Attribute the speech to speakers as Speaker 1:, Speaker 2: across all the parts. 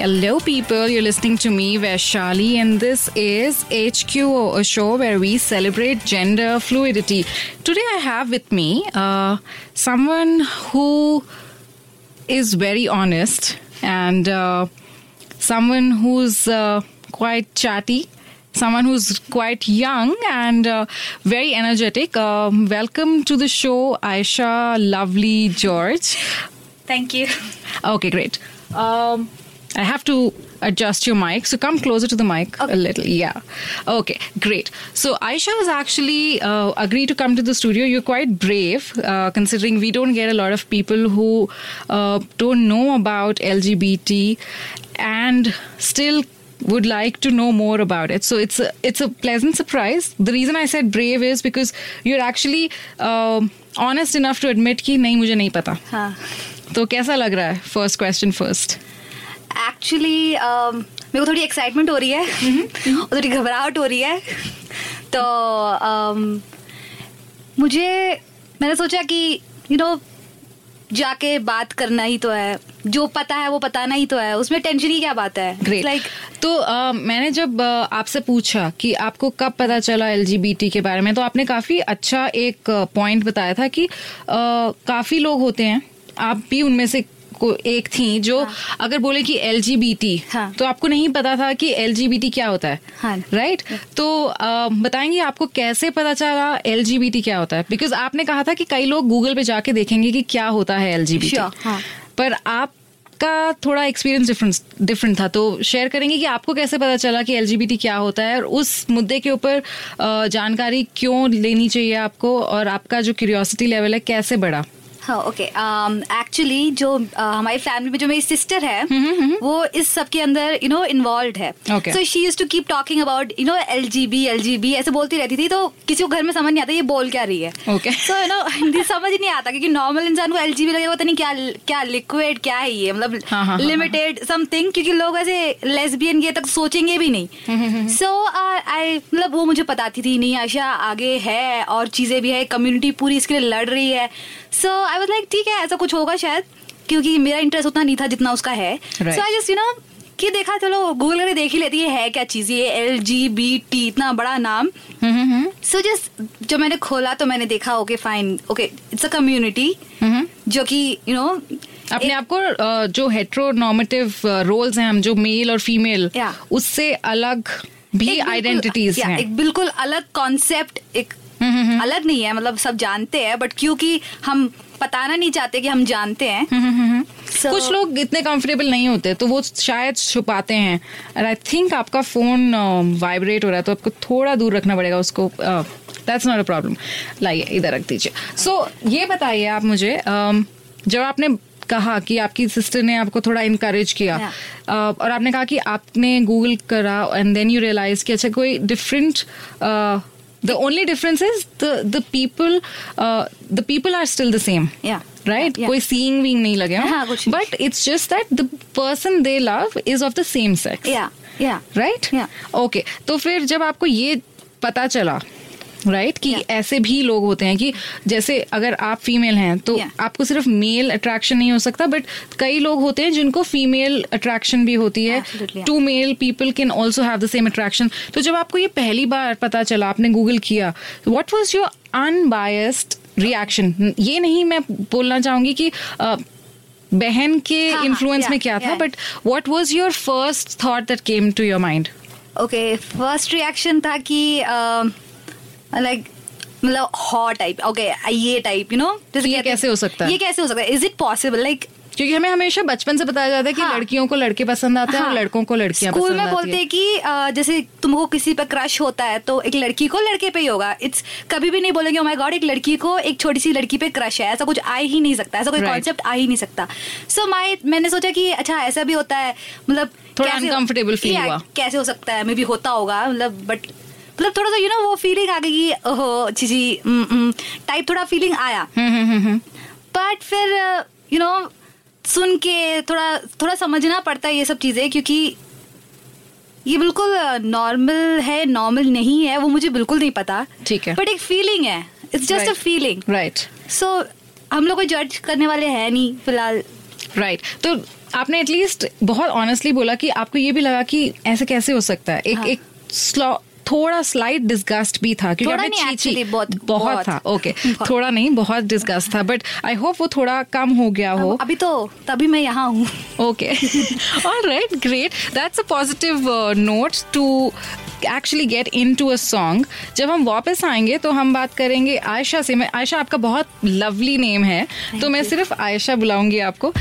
Speaker 1: Hello, people. You're listening to me, Vaishali, and this is HQO, a show where we celebrate gender fluidity. Today, I have with me uh, someone who is very honest and uh, someone who's uh, quite chatty. Someone who's quite young and uh, very energetic. Um, welcome to the show, Aisha Lovely George.
Speaker 2: Thank you.
Speaker 1: Okay, great. Um, I have to adjust your mic, so come closer to the mic a little. Yeah. Okay, great. So Aisha has actually uh, agreed to come to the studio. You're quite brave, uh, considering we don't get a lot of people who uh, don't know about LGBT and still would like to know more about it so it's a it's a pleasant surprise the reason i said brave is because you're actually um honest enough to admit कि नहीं मुझे नहीं पता
Speaker 2: हाँ
Speaker 1: तो कैसा लग रहा है फर्स्ट क्वेश्चन फर्स्ट
Speaker 2: एक्चुअली मेरे को थोड़ी एक्साइटमेंट हो रही है। और थोड़ी घबराहट हो रही है। तो um, मुझे मैंने सोचा कि यू you नो know, जाके बात करना ही तो है। जो पता है वो बताना ही तो है। उसमें टेंशन ही क्या बात है?
Speaker 1: ग्रेट
Speaker 2: लाइक
Speaker 1: तो uh, मैंने जब uh, आपसे पूछा कि आपको कब पता चला एलजीबीटी के बारे में तो आपने काफ़ी अच्छा एक पॉइंट बताया था कि uh, काफ़ी लोग होते हैं। आप भी उनमें से को एक थी जो
Speaker 2: हाँ.
Speaker 1: अगर बोले कि एल
Speaker 2: हाँ.
Speaker 1: तो आपको नहीं पता था कि एलजीबीटी क्या होता है
Speaker 2: हाँ.
Speaker 1: राइट तो बताएँगे आपको कैसे पता चला एलजीबीटी क्या होता है बिकॉज़ आपने कहा था कि कई लोग गूगल पे जाके देखेंगे कि क्या होता है एल
Speaker 2: Sure, हाँ.
Speaker 1: पर आप का थोड़ा एक्सपीरियंस डिफरेंट डिफरेंट था तो शेयर करेंगे कि आपको कैसे पता चला कि एलजीबीटी क्या होता है और उस मुद्दे के ऊपर जानकारी क्यों लेनी चाहिए आपको और आपका जो क्यूरियोसिटी लेवल है कैसे बढ़ा
Speaker 2: हाँ ओके एक्चुअली जो uh, हमारी फैमिली में जो मेरी सिस्टर है वो इस सब के अंदर यू नो इन्वॉल्व है। So she use to keep talking about you know L G B L G B ऐसे बोलती रहती थी तो किसी को घर में समझ नहीं आता ये बोल क्या रही है. सो यू नो हिंदी समझ नहीं आता क्योंकि नॉर्मल इंसान को एल जी बी लगेगा पता नहीं क्या क्या लिक्विड क्या है ये
Speaker 1: हाँ, हाँ,
Speaker 2: मतलब
Speaker 1: हाँ,
Speaker 2: लिमिटेड समथिंग क्योंकि लोग ऐसे लेसबियन के तक सोचेंगे भी नहीं। सो आई मतलब वो मुझे बताती थी नहीं आशा आगे है और चीज़ें भी है कम्युनिटी पूरी इसके लिए लड़ रही है। सो आई वाज लाइक ठीक है ऐसा कुछ होगा शायद क्योंकि मेरा इंटरेस्ट उतना नहीं था जितना उसका है। So I just you know कि देखा चलो गूगल करके देख ही लेती है है क्या चीज़ ये? एल जी बी टी इतना बड़ा नाम। सो जस्ट जब मैंने खोला तो मैंने देखा okay fine okay it's a community जो कि यू नो
Speaker 1: अपने आप को जो हेट्रोनॉर्मेटिव रोल्स हैं हम जो मेल और फीमेल. उससे अलग भी आइडेंटिटीज हैं।
Speaker 2: एक बिल्कुल अलग कॉन्सेप्ट एक अलग नहीं है मतलब सब जानते हैं बट क्योंकि हम बताना नहीं चाहते कि हम जानते हैं। So-
Speaker 1: कुछ लोग इतने कंफर्टेबल नहीं होते तो वो शायद छुपाते हैं। और आई थिंक आपका फ़ोन वाइब्रेट हो रहा है तो आपको थोड़ा दूर रखना पड़ेगा उसको दैट्स नॉट अ प्रॉब्लम लाइए इधर रख दीजिए। सो so, ये बताइए आप मुझे um, जब आपने कहा कि आपकी सिस्टर ने आपको थोड़ा इनकरेज किया
Speaker 2: Yeah.
Speaker 1: uh, और आपने कहा कि आपने गूगल करा एंड देन यू रियलाइज़ कि अच्छा कोई different the difference is the the people uh, the people are still the same
Speaker 2: Yeah.
Speaker 1: Right
Speaker 2: Yeah.
Speaker 1: कोई सीइंग वीइंग नहीं लगे
Speaker 2: हाँ।
Speaker 1: But it's just that the person they love is of the same sex
Speaker 2: या या
Speaker 1: right
Speaker 2: Yeah.
Speaker 1: Okay तो फिर जब आपको ये पता चला राइट right? कि
Speaker 2: Yeah.
Speaker 1: ऐसे भी लोग होते हैं कि जैसे अगर आप फीमेल हैं तो
Speaker 2: Yeah.
Speaker 1: आपको सिर्फ़ मेल अट्रैक्शन नहीं हो सकता बट कई लोग होते हैं जिनको फीमेल अट्रैक्शन भी होती है to male people can also have the same attraction तो जब आपको ये पहली बार पता चला आपने गूगल किया what was your unbiased reaction ये नहीं मैं बोलना चाहूँगी कि बहन के
Speaker 2: हाँ, हाँ,
Speaker 1: इन्फ्लुएंस
Speaker 2: yeah,
Speaker 1: में क्या था but what was your first thought that came to your mind
Speaker 2: okay first reaction था कि लाइक मतलब हॉ टाइप ओके ये टाइप यू नो
Speaker 1: ये कैसे हो सकता है?
Speaker 2: ये कैसे हो सकता है? इज़ इट पॉसिबल लाइक
Speaker 1: क्योंकि हमें हमेशा बचपन से बताया जाता है कि
Speaker 2: हाँ।
Speaker 1: लड़कियों को लड़के पसंद आते हैं और
Speaker 2: हाँ।
Speaker 1: लड़कों को लड़कियाँ
Speaker 2: स्कूल में बोलते
Speaker 1: हैं।
Speaker 2: कि जैसे तुमको किसी पे क्रश होता है तो एक लड़की को लड़के पे ही होगा। इट्स कभी भी नहीं बोलेंगे माय गॉड एक लड़की को एक छोटी सी लड़की पे क्रश है। ऐसा कुछ आ ही नहीं सकता ऐसा कोई कॉन्सेप्ट आ ही नहीं सकता। सो माई मैंने सोचा कि अच्छा ऐसा भी होता है। मतलब
Speaker 1: थोड़ा feel
Speaker 2: Yeah,
Speaker 1: हुआ।
Speaker 2: कैसे हो सकता है? मे भी होता होगा मतलब बट मतलब थोड़ा सा यू नो वो फीलिंग आ गई कि ओहो चीजी टाइप थोड़ा फीलिंग आया
Speaker 1: hmm, hmm, hmm, hmm.
Speaker 2: But फिर यू नो सुन के थोड़ा थोड़ा समझना पड़ता है ये सब चीज़ें क्योंकि ये बिल्कुल नॉर्मल है नॉर्मल नहीं है वो मुझे बिल्कुल नहीं पता
Speaker 1: ठीक है।
Speaker 2: बट एक फीलिंग है it's just
Speaker 1: a
Speaker 2: feeling
Speaker 1: right
Speaker 2: so हम लोग को जज करने वाले हैं नहीं फ़िलहाल
Speaker 1: राइट right. तो आपने एटलीस्ट बहुत ऑनेस्टली बोला कि आपको ये भी लगा कि ऐसे कैसे हो सकता है एक
Speaker 2: हाँ.
Speaker 1: एक स्लो थोड़ा स्लाइट डिस्गस्ट भी था क्योंकि
Speaker 2: थोड़ा नहीं, actually, बहुत-
Speaker 1: बहुत
Speaker 2: बहुत।
Speaker 1: था ओके
Speaker 2: बहुत।
Speaker 1: थोड़ा नहीं बहुत डिस्गस्ट था बट आई होप वो थोड़ा कम हो गया हो
Speaker 2: अभी तो तभी मैं यहाँ हूँ
Speaker 1: Okay. All right, great. That's a positive uh, note to actually get into a song. जब हम वापस आएँगे तो हम बात करेंगे आयशा से मैं आयशा आपका बहुत लवली नेम है तो मैं सिर्फ़ आयशा बुलाऊँगी आपको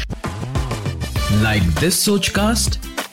Speaker 3: Like this Sochcast?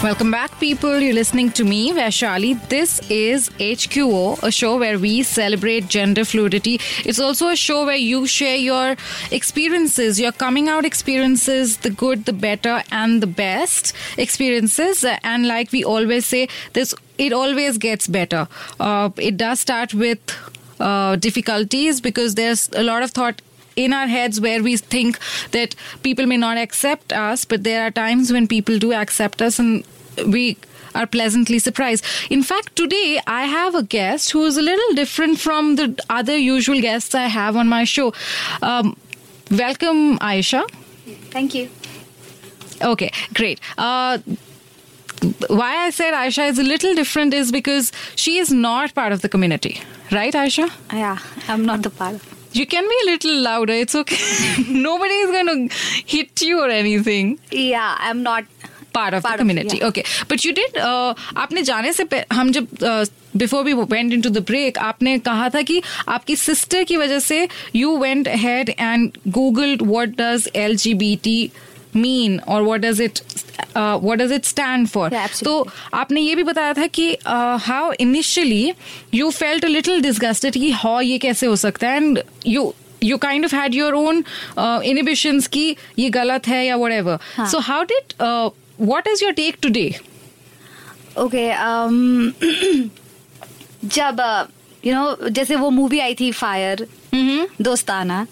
Speaker 1: Welcome back, people. You're listening to me, Vaishali. This is HQO, a show where we celebrate gender fluidity. It's also a show where you share your experiences, your coming out experiences, the good, the better, and the best experiences. Uh, And like we always say, this it always gets better. Uh, it does start with uh, difficulties because there's a lot of thought in our heads where we think that people may not accept us, but there are times when people do accept us and we are pleasantly surprised. In fact, today I have a guest who is a little different from the other usual guests I have on my show. Um, welcome, Aisha.
Speaker 2: Thank you.
Speaker 1: Okay, great. Uh, why I said Aisha is a little different is because she is not part of the community, right, Aisha?
Speaker 2: Yeah, I'm not the part.
Speaker 1: You can be a little louder. It's okay. Nobody is going to hit you or anything.
Speaker 2: या I am not
Speaker 1: Part of
Speaker 2: Part
Speaker 1: the
Speaker 2: of-
Speaker 1: community.
Speaker 2: yeah.
Speaker 1: Okay. But you did. Uh, आपने जाने से पह- हम जब before we went into the break आपने कहा था कि आपकी सिस्टर की वजह से you went head and googled what does L G B T mean और what does it what does it
Speaker 2: stand for
Speaker 1: तो आपने ये भी बताया था कि how initially you felt a little disgusted कि हाँ ये कैसे हो सकता है? And you you kind of had your own inhibitions की ये गलत है या whatever. So how did what is your take
Speaker 2: today okay जब यू नो जैसे वो मूवी आई थी फायर दोस्ताना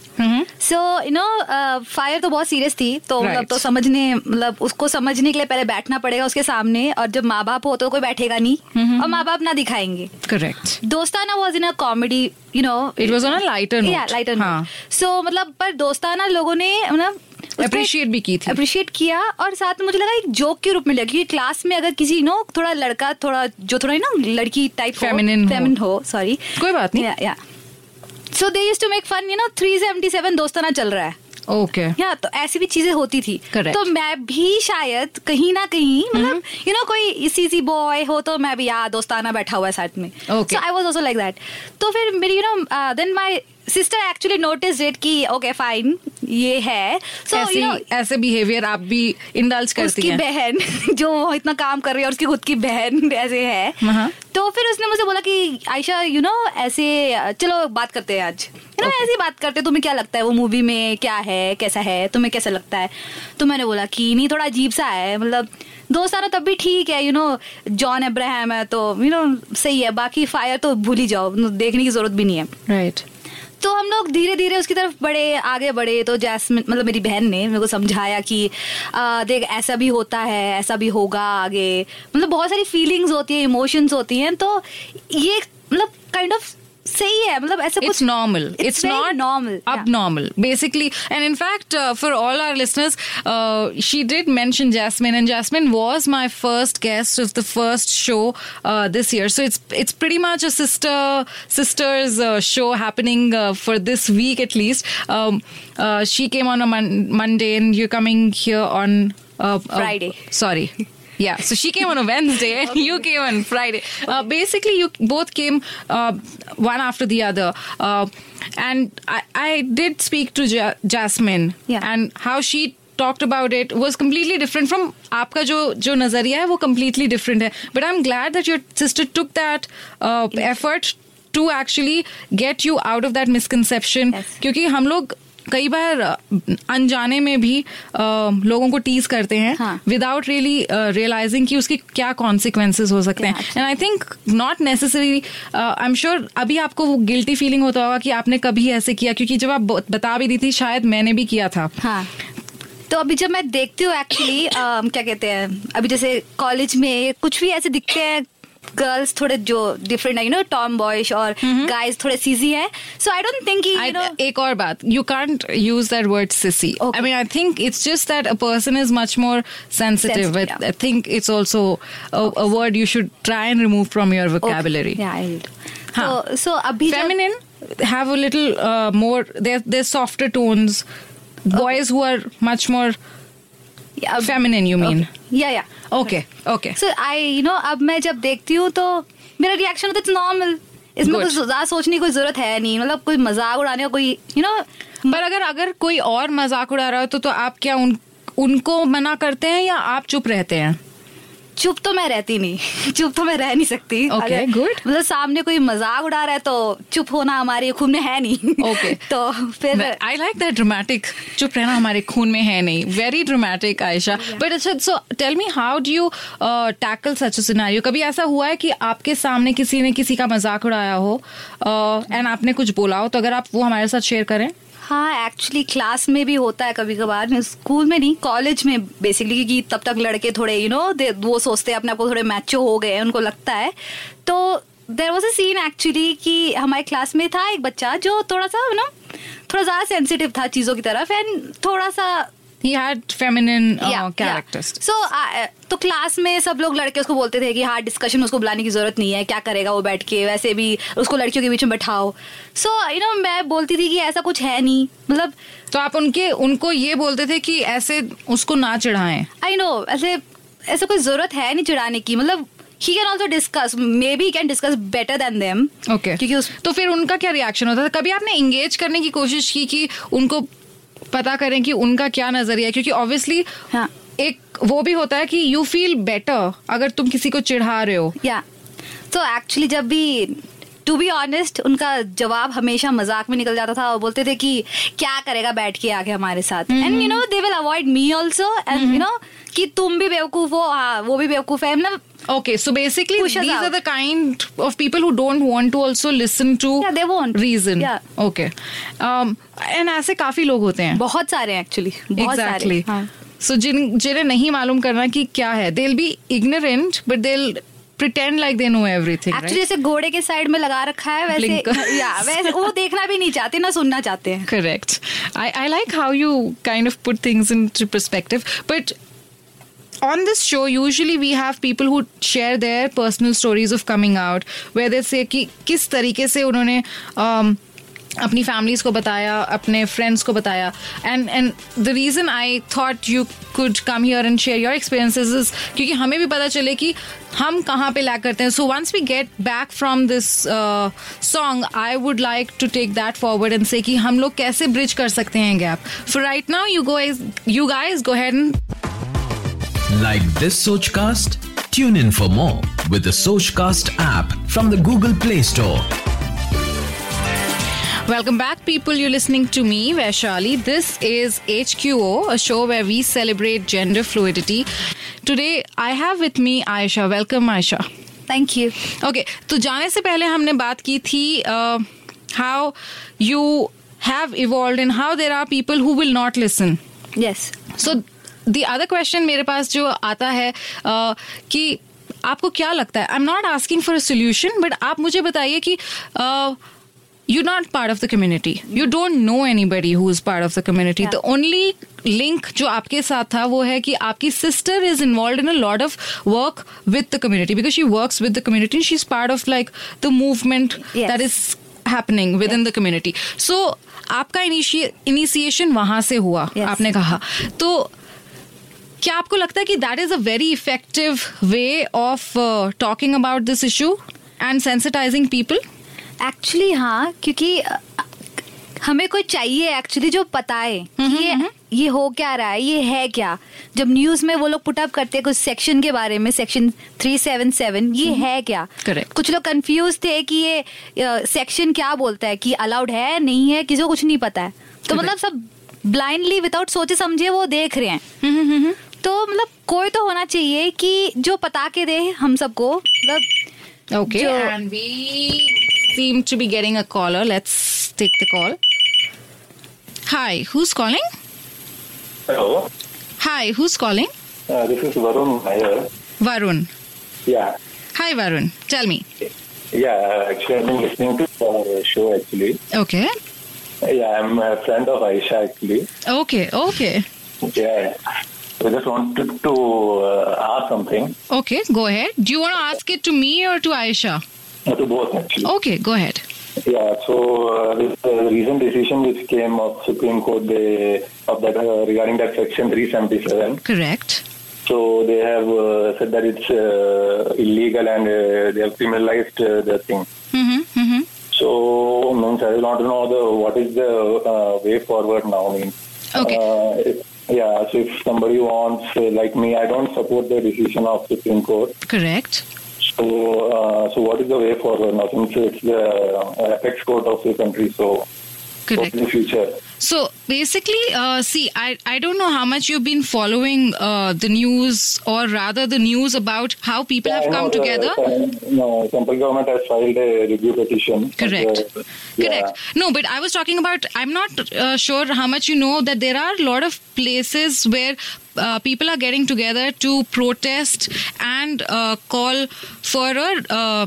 Speaker 2: सो यू नो फायर तो बहुत सीरियस थी तो
Speaker 1: Right.
Speaker 2: मतलब तो समझने मतलब उसको समझने के लिए पहले बैठना पड़ेगा उसके सामने और जब माँ बाप हो तो कोई बैठेगा नहीं mm-hmm. और माँ बाप ना दिखाएँगे correct Dostana was in a
Speaker 1: comedy you know it was
Speaker 2: on lighter
Speaker 1: lighter
Speaker 2: so मतलब पर दोस्ताना लोगों ने मतलब
Speaker 1: Appreciate भी की थी।
Speaker 2: अप्रिशिएट किया और साथ में मुझे लगा एक जोक के रूप में लगा क्योंकि क्लास में अगर किसी नो थोड़ा लड़का थोड़ा जो थोड़ा ना लड़की टाइप
Speaker 1: Feminine हो।
Speaker 2: हो सॉरी
Speaker 1: कोई बात नहीं।
Speaker 2: Yeah so they used to make fun you know 377 Dostana चल रहा है।
Speaker 1: Okay okay.
Speaker 2: या तो ऐसी भी चीज़ें होती थी।
Speaker 1: Correct.
Speaker 2: तो मैं भी शायद कहीं ना कहीं मतलब यू नो कोई इसी सी बॉय हो तो मैं भी यार दोस्ताना बैठा हुआ है साथ में। So I was also like that तो फिर मेरी you know then my sister actually notice that कि ओके फाइन ये है सो
Speaker 1: ऐसी
Speaker 2: यू नो
Speaker 1: ऐसे बिहेवियर आप भी इंडल्ज करती
Speaker 2: उसकी
Speaker 1: हैं।
Speaker 2: बहन जो इतना काम कर रही है और उसकी खुद की बहन ऐसे है।
Speaker 1: हाँ।
Speaker 2: तो फिर उसने मुझे बोला कि आयशा यू नो ऐसे चलो बात करते हैं आज। You know
Speaker 1: Okay.
Speaker 2: ऐसी बात करते हैं तुम्हें क्या लगता है? वो मूवी में क्या है? कैसा है? तुम्हें कैसा लगता है? तो मैंने बोला कि नहीं थोड़ा अजीब सा है। मतलब दोस्ताना तब भी ठीक है यू नो जॉन अब्राहम है तो यू नो सही है। बाकी फायर तो भूल ही जाओ देखने की ज़रूरत भी नहीं है।
Speaker 1: राइट
Speaker 2: तो हम लोग धीरे धीरे उसकी तरफ़ बढ़े आगे बढ़े। तो जैसमिन मतलब मेरी बहन ने मेरे को समझाया कि आ, देख ऐसा भी होता है ऐसा भी होगा आगे। मतलब बहुत सारी फीलिंग्स होती है इमोशंस होती हैं। तो ये मतलब काइंड ऑफ़ सही है मतलब ऐसा
Speaker 1: it's
Speaker 2: कुछ
Speaker 1: normal
Speaker 2: It's
Speaker 1: it's,
Speaker 2: very
Speaker 1: not
Speaker 2: normal, yeah.
Speaker 1: abnormal basically and in fact uh, for all our listeners uh, she did mention jasmine and jasmine was my first guest of the first show uh, this year so it's it's pretty much a sister sisters uh, show happening uh, for this week at least um, uh, she came on a mon- monday and you're coming here on uh, uh,
Speaker 2: Friday.
Speaker 1: sorry yeah so she came on a wednesday and you came on friday uh, basically you both came uh, one after the other uh, and I, I did speak to ja- jasmine
Speaker 2: Yeah.
Speaker 1: and how she talked about it was completely different from आपका जो जो नजरिया है वो completely different है but I'm glad that your sister took that uh, effort to actually get you out of that misconception
Speaker 2: Yes.
Speaker 1: क्योंकि हम लोग कई बार अनजाने में भी अ, लोगों को टीज करते हैं
Speaker 2: हाँ.
Speaker 1: विदाउट रियली रियलाइजिंग कि उसकी क्या कॉन्सिक्वेंसेज हो सकते हैं। And I think not necessary I am sure अभी आपको वो गिल्टी फीलिंग होता होगा कि आपने कभी ऐसे किया क्योंकि जब आप बता भी दी थी शायद मैंने भी किया था।
Speaker 2: हाँ। तो अभी जब मैं देखती हूँ एक्चुअली क्या कहते हैं अभी जैसे कॉलेज में कुछ भी ऐसे दिखते हैं गर्ल्स थोड़े जो डिफरेंट है यू नो टॉम बॉयश और गाइस थोड़े सीजी है so I don't think you know
Speaker 1: एक और बात you can't use that word sissy
Speaker 2: Okay.
Speaker 1: i mean i think it's just that a person is much more sensitive,
Speaker 2: Sensitive,
Speaker 1: but
Speaker 2: yeah.
Speaker 1: i think it's also a, a word you should try and remove from your vocabulary
Speaker 2: या आई
Speaker 1: हाँ.
Speaker 2: तो सो अभी जब-
Speaker 1: feminine have a little uh, more they're, they're softer tones boys who are much feminine you mean
Speaker 2: yeah yeah
Speaker 1: okay okay
Speaker 2: so I you know अब मैं जब देखती हूँ तो मेरा रिएक्शन होता है नॉर्मल इसमें कुछ ज़्यादा सोचने की कोई ज़रूरत है नहीं। मतलब कोई मज़ाक उड़ाने का कोई यू नो
Speaker 1: पर अगर अगर कोई और मज़ाक उड़ा रहा हो तो तो आप क्या उन उनको मना करते हैं या आप चुप रहते हैं?
Speaker 2: चुप तो मैं रहती नहीं। चुप तो मैं रह नहीं सकती। अगर-
Speaker 1: good.
Speaker 2: मतलब सामने कोई मज़ाक उड़ा रहा है तो चुप होना हमारे खून में है नहीं।
Speaker 1: Okay.
Speaker 2: तो फिर
Speaker 1: आई लाइक दैट ड्रामेटिक चुप रहना हमारे खून में है नहीं। वेरी ड्रामेटिक आयशा बट अच्छा so tell me how do you tackle such scenario कभी ऐसा हुआ है कि आपके सामने किसी ने किसी का मज़ाक उड़ाया हो एंड uh, आपने कुछ बोला हो तो अगर आप वो हमारे साथ शेयर करें।
Speaker 2: हाँ एक्चुअली क्लास में भी होता है कभी कभार स्कूल में नहीं कॉलेज में बेसिकली क्योंकि तब तक लड़के थोड़े यू नो वो सोचते हैं, अपने आप को थोड़े मैचो हो गए उनको लगता है। तो there was a scene actually कि हमारे क्लास में था एक बच्चा जो थोड़ा सा ना थोड़ा ज़्यादा सेंसिटिव था चीज़ों की तरफ़ एंड थोड़ा सा
Speaker 1: ही had feminine
Speaker 2: Yeah,
Speaker 1: characters
Speaker 2: yeah. So, uh, तो क्लास में सब लोग लड़के उसको बोलते थे कि हाँ डिस्कशन उसको बुलाने की ज़रूरत नहीं है क्या करेगा वो बैठ के? वैसे भी उसको लड़कियों के बीच में बैठाओ। सो यू नो मैं बोलती थी कि ऐसा कुछ है नहीं। मतलब
Speaker 1: तो आप उनके उनको ये बोलते थे कि ऐसे उसको ना चढ़ाएँ।
Speaker 2: आई नो ऐसे ऐसा कोई ज़रूरत है नहीं चढ़ाने की। मतलब he can also discuss maybe can discuss better than them
Speaker 1: okay
Speaker 2: क्योंकि उस
Speaker 1: तो फिर उनका क्या रिएक्शन होता था? कभी आपने इंगेज करने की कोशिश की कि उनको पता करें कि उनका क्या नज़रिया है क्योंकि ऑब्वियसली
Speaker 2: हाँ।
Speaker 1: एक वो भी होता है कि यू फील बेटर अगर तुम किसी को चिढ़ा रहे हो।
Speaker 2: या। तो एक्चुअली जब भी टू बी ऑनेस्ट उनका जवाब हमेशा मज़ाक में निकल जाता था और बोलते थे कि क्या करेगा बैठ के आके हमारे साथ। And you know they will avoid me also and you know कि तुम भी बेवकूफ़ हो हाँ वो भी बेवकूफ़ है। मतलब
Speaker 1: Okay, so basically,
Speaker 2: Push us
Speaker 1: these are the kind of people who don't want to also listen to
Speaker 2: Yeah, they won't.
Speaker 1: reason.
Speaker 2: Yeah.
Speaker 1: Okay. Um, and ऐसे काफ़ी लोग होते हैं.
Speaker 2: बहुत सारे हैं एक्चुअली बहुत
Speaker 1: exactly.
Speaker 2: सारे हाँ.
Speaker 1: So जिन जिन्हें नहीं मालूम करना कि क्या है, they'll be ignorant, but they'll pretend like they know everything.
Speaker 2: Actually
Speaker 1: right?
Speaker 2: जैसे घोड़े के साइड में लगा रखा है वैसे. या वैसे वो देखना भी नहीं चाहते ना सुनना चाहते हैं
Speaker 1: Correct. I, I like how you kind of put things into perspective. But on this show, usually we have people who share their personal stories of coming out, where they say कि किस तरीके से उन्होंने um, अपनी families को बताया अपने friends को बताया। And and the reason I thought you could come here and share your experiences क्योंकि हमें भी पता चले कि हम कहाँ पे लैक करते हैं। So once we get back from this song I would like to take that forward and say कि हम लोग कैसे ब्रिज कर सकते हैं gap for right now you go you guys go ahead
Speaker 3: Like this Sochcast? Tune in for more with the Sochcast app from the Google Play Store.
Speaker 1: Welcome back, people. You're listening to me, Vaishali. This is HQO, a show where we celebrate gender fluidity. Today, I have with me Aisha. Welcome, Aisha.
Speaker 2: Thank you
Speaker 1: Okay, तो जाने से पहले हमने बात की थी uh, how you have evolved and how there are people who will not listen.
Speaker 2: Yes
Speaker 1: so the other question मेरे पास जो आता है uh, कि आपको क्या लगता है? I am not asking for a solution but आप मुझे बताइए कि you not part of the community you don't know anybody who is part of the
Speaker 2: community
Speaker 1: the only link जो आपके साथ था वो है कि आपकी sister is involve in a lot of work with the community because she work with the community she is part of like
Speaker 2: the
Speaker 1: movement that is happening within the community so आपका initiation वहाँ से हुआ
Speaker 2: Yes.
Speaker 1: आपने कहा। तो क्या आपको लगता है कि that is a very effective way of talking about this issue and sensitising people
Speaker 2: actually हाँ क्योंकि हमें कोई चाहिए एक्चुअली जो बताए कि ये ये हो क्या रहा है ये है क्या? जब न्यूज़ में वो लोग पुटअप करते हैं कुछ सेक्शन के बारे में सेक्शन 377 ये है क्या?
Speaker 1: Correct.
Speaker 2: कुछ लोग कंफ्यूज थे कि ये सेक्शन क्या बोलता है कि अलाउड है नहीं है किसी को कुछ नहीं पता है। तो
Speaker 1: Correct.
Speaker 2: मतलब सब ब्लाइंडली विदाउट सोचे समझे वो देख रहे हैं। तो मतलब कोई तो होना चाहिए कि जो पता के दे हम सबको। मतलब
Speaker 1: okay and we seem to be getting a caller let's take the call hi who is calling
Speaker 4: hello
Speaker 1: hi who is
Speaker 4: calling this is Varun hire
Speaker 1: Varun
Speaker 4: yeah
Speaker 1: hi Varun tell me
Speaker 4: yeah actually I am listening to your show actually
Speaker 1: okay
Speaker 4: yeah I am a friend of Ayesha actually
Speaker 1: okay okay
Speaker 4: I just wanted to uh, ask something
Speaker 1: Okay. Go ahead. Do you want to ask it to me or to Aisha?
Speaker 4: uh, to both actually.
Speaker 1: Okay. Go ahead.
Speaker 4: Yeah, so uh, this uh, recent decision which came of Supreme Court they, of that uh, regarding that Section 377.
Speaker 1: Correct.
Speaker 4: So they have uh, said that it's uh, illegal and uh, they have criminalized uh, the thing.
Speaker 1: Mm-hmm. Mm-hmm.
Speaker 4: So, means I want to know the what is the uh, way forward now. Means,
Speaker 1: Okay.
Speaker 4: Yeah. So if somebody wants, uh, like me, I don't support the decision of Supreme Court.
Speaker 1: Correct.
Speaker 4: So, uh, so what is the way forward now? Since it's the uh, apex court of the country, so
Speaker 1: Correct.
Speaker 4: in the future?
Speaker 1: So basically, uh, see, I, I don't know how much you've been following uh, the news, or rather the news about how people
Speaker 4: Yeah,
Speaker 1: have come
Speaker 4: know the-
Speaker 1: together.
Speaker 4: no, central government has filed a review petition.
Speaker 1: Correct.
Speaker 4: Uh, yeah.
Speaker 1: Correct. No, but I was talking about. I'm not uh, sure how much you know that there are a lot of places where uh, people are getting together to protest and uh, call for a. Uh,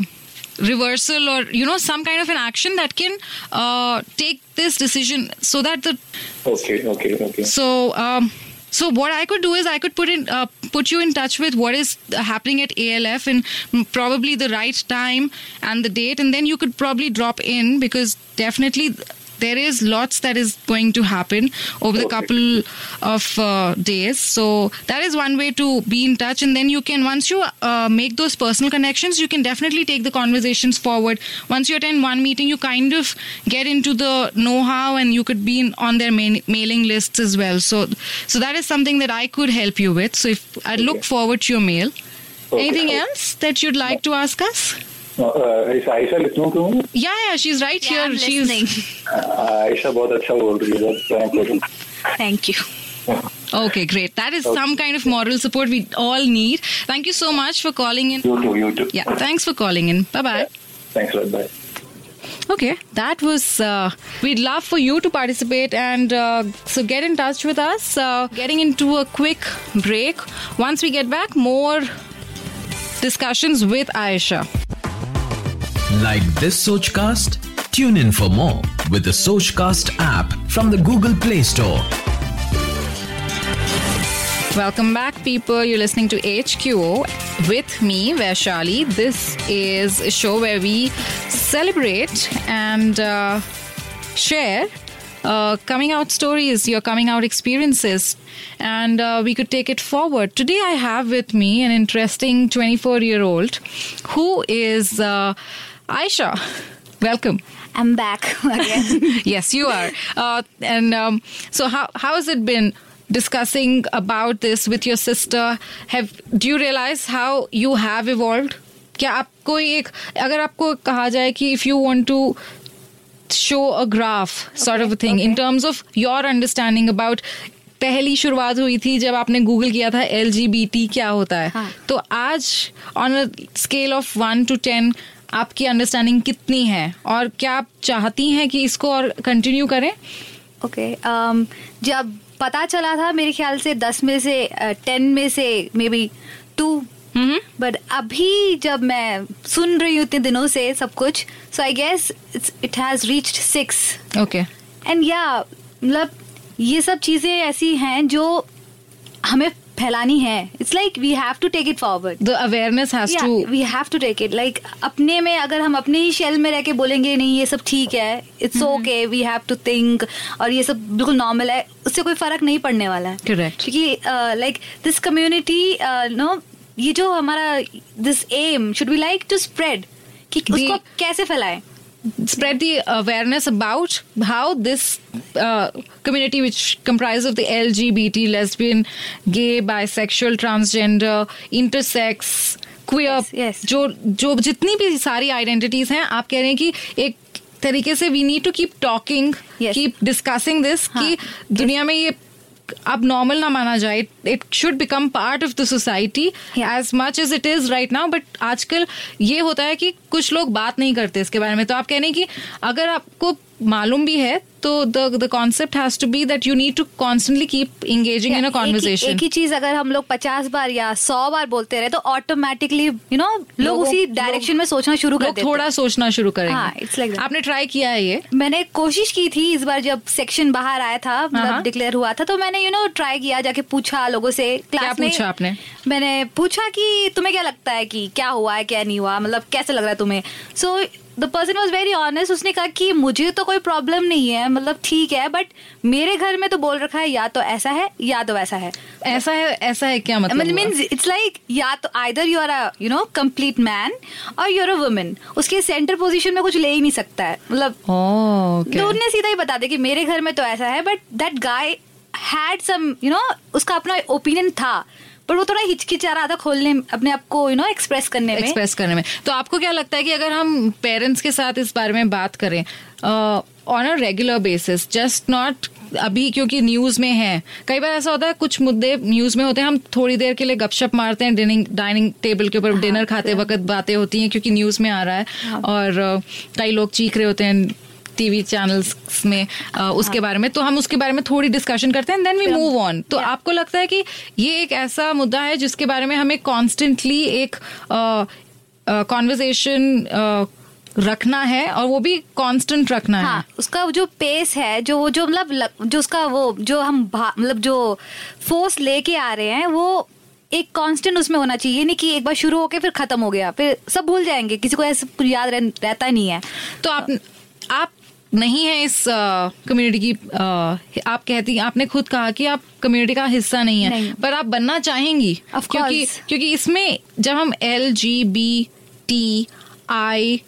Speaker 1: reversal or you know some kind of an action that can uh, take this decision so that the
Speaker 4: Okay, okay, okay.
Speaker 1: so, um, so what I could do is I could put in uh, put you in touch with what is happening at ALF and probably the right time and the date, and then you could probably drop in because definitely there is lots that is going to happen over the couple of uh, days. So that is one way to be in touch, and then you can once you uh, make those personal connections, you can definitely take the conversations forward. Once you attend one meeting, you kind of get into the know-how, and you could be in, on their main, mailing lists as well. So, so that is something that I could help you with. So if I look forward to your mail.
Speaker 4: Okay.
Speaker 1: Anything else that you'd like to ask us?
Speaker 4: Uh, is Aisha listening to me?
Speaker 1: Yeah, yeah, she's right
Speaker 2: Yeah,
Speaker 1: here.
Speaker 2: I'm
Speaker 1: she's
Speaker 2: listening.
Speaker 4: Uh, Aisha बहुत अच्छा बोल रही है बहुत frank हो रही है.
Speaker 2: Thank you.
Speaker 1: okay. Great. That is some kind of moral support we all need. Thank you so much for calling in.
Speaker 4: You too, you too.
Speaker 1: Yeah, thanks for calling in. Bye bye.
Speaker 4: Thanks a lot. Bye.
Speaker 1: Okay, that was. Uh, we'd love for you to participate and uh, so get in touch with us. Uh, getting into a quick break. Once we get back, more discussions with Aisha.
Speaker 3: Like this Sochcast? Tune in for more with the Sochcast app from the Google Play Store.
Speaker 1: Welcome back, people. You're listening to HQO with me, Vaishali. This is a show where we celebrate and uh, share uh, coming out stories, your coming out experiences, and uh, we could take it forward. Today, I have with me an interesting 24 year old who is uh, Aisha. Welcome.
Speaker 2: I'm back again.
Speaker 1: yes, you are. Uh, and um, so, how how has it been discussing about this with your sister? Have do you realize how you have evolved? क्या आपको एक अगर आपको कहा जाए कि if you want to show a graph sort of a thing in terms of your understanding about पहली शुरुआत हुई थी जब आपने गूगल किया था LGBT क्या होता है
Speaker 2: हाँ.
Speaker 1: तो आज on a scale of one to ten आपकी अंडरस्टैंडिंग कितनी है? और क्या आप चाहती हैं कि इसको और कंटिन्यू करें?
Speaker 2: ओके um, जब पता चला था मेरे ख्याल से दस में से टेन में से मे बी टू बट अभी जब मैं सुन रही हूँ इतने दिनों से सब कुछ so I guess it has reached six
Speaker 1: okay
Speaker 2: and yeah मतलब ये सब चीज़ें ऐसी हैं जो हमें फैलानी है। It's like we have to take it forward
Speaker 1: the awareness has to
Speaker 2: we have to take it like अपने में अगर हम अपने ही शेल में रह के बोलेंगे नहीं ये सब ठीक है it's okay we have to think और ये सब बिल्कुल नॉर्मल है उससे कोई फ़र्क नहीं पड़ने वाला है।
Speaker 1: Correct.
Speaker 2: क्योंकि लाइक दिस कम्युनिटी नो ये जो हमारा this aim should be like to spread कि उसको कैसे फैलाएँ?
Speaker 1: Spread the awareness about how this uh, community, which comprises of the LGBT, lesbian, gay, bisexual, transgender, intersex, queer,
Speaker 2: Yes, yes.
Speaker 1: जो जो जितनी भी सारी आइडेंटिटीज हैं आप कह रहे हैं कि एक तरीके से we need to keep
Speaker 2: talking.
Speaker 1: Keep discussing this
Speaker 2: हाँ,
Speaker 1: कि दुनिया में ये अब नॉर्मल ना माना जाए it should become part of the
Speaker 2: society
Speaker 1: as much as it is right now but आजकल ये होता है कि कुछ लोग बात नहीं करते इसके बारे में। तो आप कह रहे हैं कि अगर आपको मालूम भी है तो the the concept has to be that you need to constantly keep engaging
Speaker 2: in a
Speaker 1: conversation
Speaker 2: एक ही चीज़ अगर हम लोग पचास बार या सौ बार बोलते रहे तो ऑटोमेटिकली यू नो लोग उसी डायरेक्शन में सोचना शुरू कर
Speaker 1: लोग
Speaker 2: देते
Speaker 1: थोड़ा सोचना शुरू
Speaker 2: हाँ,
Speaker 1: करेंगे
Speaker 2: it's like.
Speaker 1: आपने ट्राई किया है ये
Speaker 2: मैंने कोशिश की थी इस बार जब सेक्शन बाहर आया था
Speaker 1: हाँ।
Speaker 2: मतलब डिक्लेयर हुआ था तो मैंने यू नो ट्राई किया जाके पूछा लोगों से क्लास में
Speaker 1: पूछा आपने?
Speaker 2: मैंने पूछा कि तुम्हें क्या लगता है कि क्या हुआ है क्या नहीं हुआ मतलब कैसे लग रहा है तुम्हें so the person was very honest उसने कहा कि मुझे तो कोई प्रॉब्लम नहीं है मतलब ठीक है बट मेरे घर में तो बोल रखा है या तो ऐसा है या तो वैसा है
Speaker 1: ऐसा है ऐसा है क्या मतलब?
Speaker 2: मीन्स इट्स लाइक या तो either you are a you know complete man और यू आर अ वुमेन उसके सेंटर पोजीशन में कुछ ले ही नहीं सकता है मतलब
Speaker 1: Oh, okay.
Speaker 2: तो उन्हें सीधा ही बता दे कि मेरे घर में तो ऐसा है but that guy had some you know उसका अपना ओपिनियन था पर वो थोड़ा हिचकिचा रहा था खोलने अपने आप को यू नो एक्सप्रेस करने में।
Speaker 1: एक्सप्रेस करने में। तो आपको क्या लगता है कि अगर हम पेरेंट्स के साथ इस बारे में बात करें on a regular basis just not अभी क्योंकि न्यूज़ में है। कई बार ऐसा होता है कुछ मुद्दे न्यूज़ में होते हैं हम थोड़ी देर के लिए गपशप मारते हैं डिनिंग डाइनिंग टेबल के ऊपर
Speaker 2: हाँ,
Speaker 1: डिनर खाते वक्त बातें होती हैं क्योंकि न्यूज़ में आ रहा है। और कई लोग चीख रहे होते हैं टीवी चैनल्स में अ, उसके
Speaker 2: हाँ।
Speaker 1: बारे में तो हम उसके बारे में थोड़ी डिस्कशन करते हैं देन वी मूव ऑन तो आपको लगता है कि ये एक ऐसा मुद्दा है जिसके बारे में हमें कॉन्स्टेंटली एक कॉन्वर्जेशन रखना है और वो भी कांस्टेंट रखना
Speaker 2: हाँ है? उसका जो पेस है जो वो जो मतलब जो उसका वो जो हम मतलब जो फोर्स लेके आ रहे हैं वो एक कांस्टेंट उसमें होना चाहिए नहीं कि एक बार शुरू होके फिर खत्म हो गया फिर सब भूल जाएँगे किसी को ऐसा याद रह, रहता नहीं है।
Speaker 1: तो आप आप नहीं है इस कम्युनिटी की आ, आप कहती आपने खुद कहा कि आप कम्युनिटी का हिस्सा नहीं है
Speaker 2: नहीं।
Speaker 1: पर आप बनना चाहेंगी? क्योंकि क्योंकि इसमें जब हम L G B T I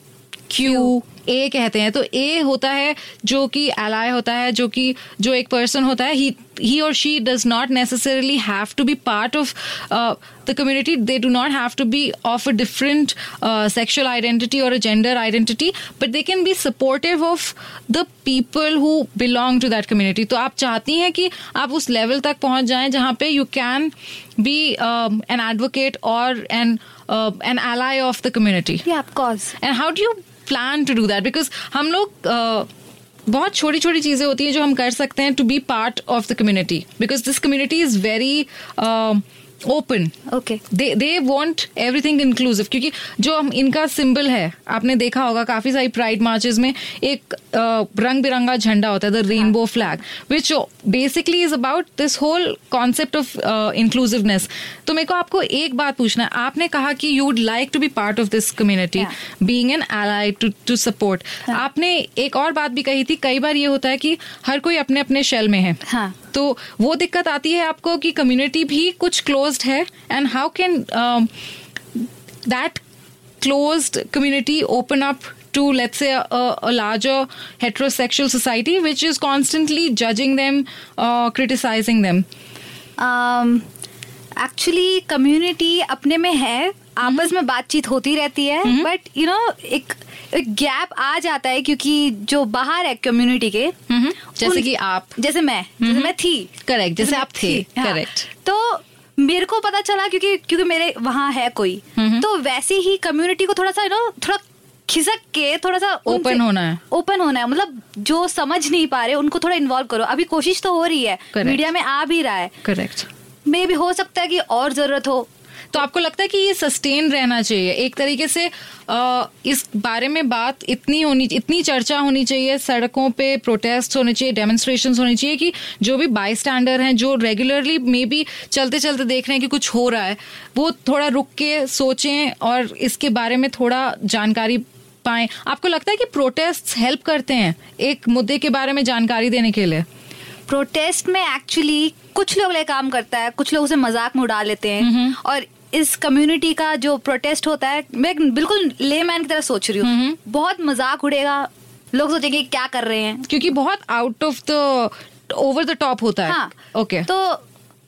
Speaker 1: Q A कहते हैं तो ए होता है जो कि एलाय होता है जो कि जो एक पर्सन होता है ही he or she does not necessarily have to be part of uh, the community they do not have to be of a different uh, sexual identity or a gender identity but they can be supportive of the people who belong to that community तो आप चाहती हैं कि आप उस level तक पहुंच जाएं जहां पे you can be um, an advocate or an uh, an ally of the community
Speaker 2: या of course
Speaker 1: and how do you plan to do that because हम लोग uh, बहुत छोटी छोटी चीज़ें होती हैं जो हम कर सकते हैं to be part of the community because this community is very open
Speaker 2: okay
Speaker 1: they they want everything inclusive क्योंकि जो हम इनका सिंबल है आपने देखा होगा काफ़ी सारी प्राइड मार्चेस में एक रंग बिरंगा झंडा होता है the rainbow flag which basically is about this whole concept of inclusiveness तो मेरे को आपको एक बात पूछना है। आपने कहा कि you would like to be part of this community being an ally to to support आपने एक और बात भी कही थी कई बार ये होता है कि हर कोई अपने अपने शेल में है।
Speaker 2: हाँ.
Speaker 1: तो वो दिक्कत आती है आपको कि कम्युनिटी भी कुछ क्लोज्ड है and how can that closed community open up to let's say a, a larger heterosexual society which is constantly judging them uh, criticizing them
Speaker 2: um, actually community अपने में है आपस में बातचीत होती रहती है बट यू नो एक एक गैप आ जाता है क्योंकि जो बाहर है कम्युनिटी के
Speaker 1: हम्म, जैसे कि आप।
Speaker 2: जैसे मैं जैसे मैं थी।
Speaker 1: करेक्ट जैसे
Speaker 2: मैं
Speaker 1: आप थे।
Speaker 2: थी, हाँ। तो मेरे को पता चला क्योंकि क्योंकि मेरे वहाँ है कोई। तो वैसे ही कम्युनिटी को थोड़ा सा यू नो थोड़ा खिसक के थोड़ा सा
Speaker 1: ओपन होना है।
Speaker 2: ओपन होना है। मतलब जो समझ नहीं पा रहे उनको थोड़ा इन्वॉल्व करो। अभी कोशिश तो हो रही है। मीडिया में आ भी रहा है।
Speaker 1: करेक्ट
Speaker 2: मे भी हो सकता है कि और ज़रूरत हो।
Speaker 1: तो आपको लगता है कि ये सस्टेन रहना चाहिए? एक तरीके से अ, इस बारे में बात इतनी होनी इतनी चर्चा होनी चाहिए सड़कों पे प्रोटेस्ट होने चाहिए डेमोन्स्ट्रेशन होने चाहिए कि जो भी बाई स्टैंडर हैं जो रेगुलरली मे बी चलते चलते देख रहे हैं कि कुछ हो रहा है वो थोड़ा रुक के सोचें और इसके बारे में थोड़ा जानकारी पाएँ। आपको लगता है कि प्रोटेस्ट हेल्प करते हैं एक मुद्दे के बारे में जानकारी देने के लिए?
Speaker 2: प्रोटेस्ट में एक्चुअली कुछ लोग ले काम करता है कुछ लोग उसे मज़ाक में उड़ा लेते हैं और इस कम्युनिटी का जो प्रोटेस्ट होता है मैं बिल्कुल ले मैन की तरह सोच रही हूँ। बहुत मज़ाक उड़ेगा। लोग सोचेंगे क्या कर रहे हैं।
Speaker 1: क्योंकि बहुत out of the over the top होता है।
Speaker 2: हाँ।
Speaker 1: ओके
Speaker 2: तो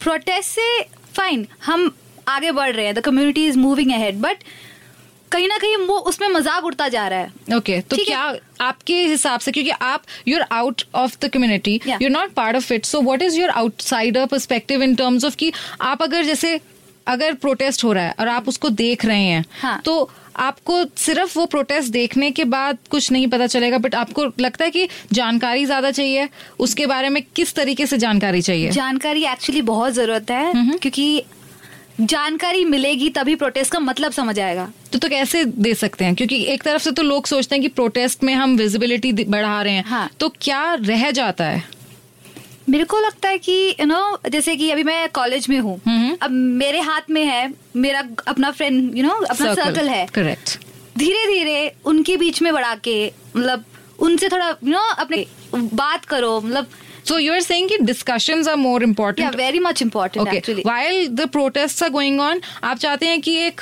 Speaker 2: प्रोटेस्ट से फाइन हम आगे बढ़ रहे हैं। The community is moving ahead but कहीं ना कहीं वो उसमें मज़ाक उड़ता जा रहा है।
Speaker 1: ओके okay, तो
Speaker 2: ठीक है।
Speaker 1: क्या आपके हिसाब से क्योंकि आप you are out of the
Speaker 2: community.
Speaker 1: You are not part of it so what is your outsider perspective in terms of कि आप अगर जैसे अगर प्रोटेस्ट हो रहा है और आप उसको देख रहे हैं
Speaker 2: हाँ.
Speaker 1: तो आपको सिर्फ़ वो प्रोटेस्ट देखने के बाद कुछ नहीं पता चलेगा बट आपको लगता है कि जानकारी ज़्यादा चाहिए उसके बारे में किस तरीके से जानकारी चाहिए?
Speaker 2: जानकारी एक्चुअली बहुत ज़रूरत है क्योंकि जानकारी मिलेगी तभी प्रोटेस्ट का मतलब समझ आएगा।
Speaker 1: तो तो कैसे दे सकते हैं? क्योंकि एक तरफ़ से तो लोग सोचते हैं कि प्रोटेस्ट में हम विजिबिलिटी बढ़ा रहे हैं।
Speaker 2: हाँ.
Speaker 1: तो क्या रह जाता है?
Speaker 2: मेरे को लगता है कि यू नो जैसे कि अभी मैं कॉलेज में हूँ
Speaker 1: हम्म।
Speaker 2: अब मेरे हाथ में है मेरा अपना फ्रेंड यू नो अपना सर्कल है
Speaker 1: करेक्ट
Speaker 2: धीरे धीरे उनके बीच में बढ़ा के मतलब उनसे थोड़ा यू नो अपने बात करो मतलब
Speaker 1: So you're saying that discussions are more important.
Speaker 2: Yeah very much important
Speaker 1: Okay.
Speaker 2: Actually
Speaker 1: While the protests are going on, आप चाहते हैं कि एक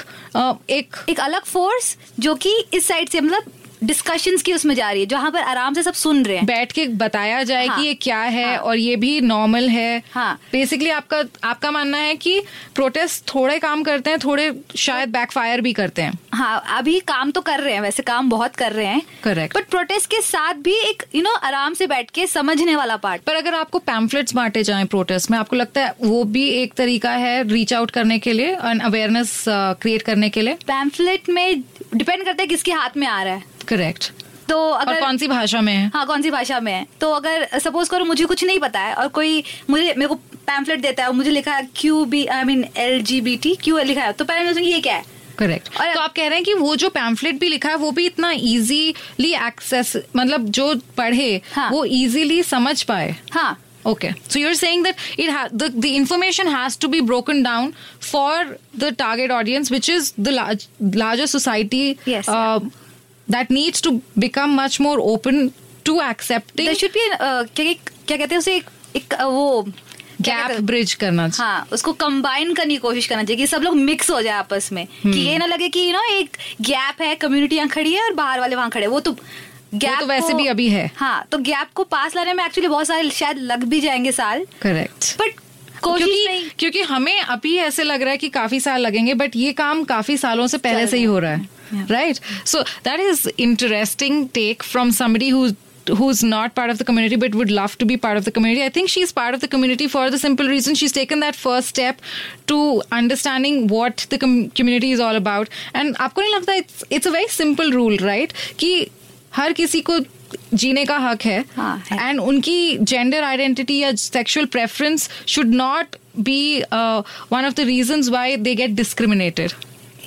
Speaker 1: एक
Speaker 2: एक अलग फोर्स जो कि इस साइड से मतलब डिस्कशंस की उसमें जा रही है जहाँ पर आराम से सब सुन रहे हैं।
Speaker 1: बैठ के बताया जाए
Speaker 2: हाँ,
Speaker 1: कि ये क्या है
Speaker 2: हाँ,
Speaker 1: और ये भी नॉर्मल है।
Speaker 2: हाँ।
Speaker 1: बेसिकली आपका आपका मानना है कि प्रोटेस्ट थोड़े काम करते हैं थोड़े शायद बैकफायर भी करते हैं।
Speaker 2: हाँ अभी काम तो कर रहे हैं वैसे काम बहुत कर रहे हैं।
Speaker 1: Correct.
Speaker 2: बट प्रोटेस्ट के साथ भी एक यू you नो know, आराम से बैठ के समझने वाला पार्ट
Speaker 1: पर अगर आपको पैम्फलेट्स बांटे जाए प्रोटेस्ट में आपको लगता है वो भी एक तरीका है रीच आउट करने के लिए एंड अवेयरनेस क्रिएट करने के लिए?
Speaker 2: पैम्फलेट में डिपेंड करता है किसके हाथ में आ रहा है।
Speaker 1: करेक्ट
Speaker 2: तो
Speaker 1: और
Speaker 2: अगर
Speaker 1: कौन सी भाषा में है?
Speaker 2: हाँ कौन सी भाषा में है? तो अगर सपोज़ करो मुझे कुछ नहीं पता है और कोई मुझे मेरे को पैम्फलेट देता है और मुझे लिखा है Q B I mean L G B T Q लिखा है तो पहले मैं ये क्या है?
Speaker 1: करेक्ट
Speaker 2: और-
Speaker 1: तो आप कह रहे हैं कि वो जो पैम्फलेट भी लिखा है वो भी इतना इजीली एक्सेस मतलब जो पढ़े
Speaker 2: हाँ.
Speaker 1: वो इजीली समझ पाए।
Speaker 2: हाँ।
Speaker 1: Okay, so you're saying that it ha- the the information has to be broken down for the target audience, which is the large larger society.
Speaker 2: Yes,
Speaker 1: uh, that needs to become much more open to accepting
Speaker 2: there should be क्या क्या कहते हैं उसे एक, एक uh, वो हैं?
Speaker 1: bridge करना चाहिए.
Speaker 2: हाँ उसको कंबाइन करने की कोशिश करना चाहिए कि सब लोग मिक्स हो जाए आपस में। कि ये ना लगे कि यू नो एक गैप है कम्युनिटी यहाँ खड़ी है और बाहर वाले वहाँ खड़े वो तो गैप
Speaker 1: तो वैसे भी अभी है।
Speaker 2: हाँ तो गैप को पास लाने में एक्चुअली बहुत सारे शायद लग भी जाएँगे साल।
Speaker 1: करेक्ट
Speaker 2: बट
Speaker 1: क्योंकि क्योंकि हमें अभी ऐसे लग रहा है कि काफ़ी साल लगेंगे बट ये काम काफ़ी सालों से पहले से ही हो रहा है। Right so that is interesting take from somebody who who's not part of the community but would love to be part of the community. I think she's part of the community for the simple reason she's taken that first step to understanding what the com- community is all about. And आपको नहीं लगता it's it's a very simple rule, right? कि हर किसी को जीने का हक है
Speaker 2: हाँ, है।
Speaker 1: एंड उनकी जेंडर आइडेंटिटी या sexual preference should not be one of the reasons why they get discriminated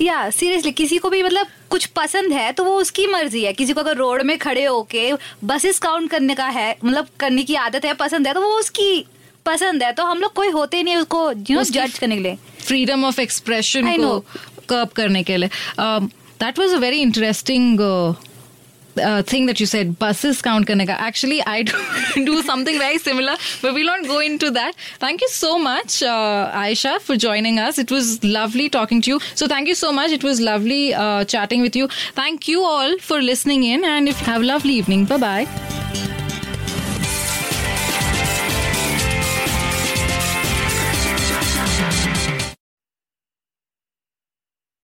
Speaker 2: या सीरियसली किसी को भी मतलब कुछ पसंद है तो वो उसकी मर्ज़ी है। किसी को अगर रोड में खड़े होके बसेस काउंट करने का है मतलब करने की आदत है पसंद है तो वो उसकी पसंद है। तो हम लोग कोई होते नहीं उसको यू नो जज करने के लिए।
Speaker 1: फ्रीडम ऑफ़ एक्सप्रेशन को. कर्ब करने के लिए। That was a very interesting uh, thing that you said, buses count karnega. Actually, I do, do something very similar, but we'll not go into that. Thank you so much, uh, Aisha, for joining us. It was lovely talking to you. So thank you so much. It was lovely uh, chatting with you. Thank you all for listening in, and if have a lovely evening. Bye bye.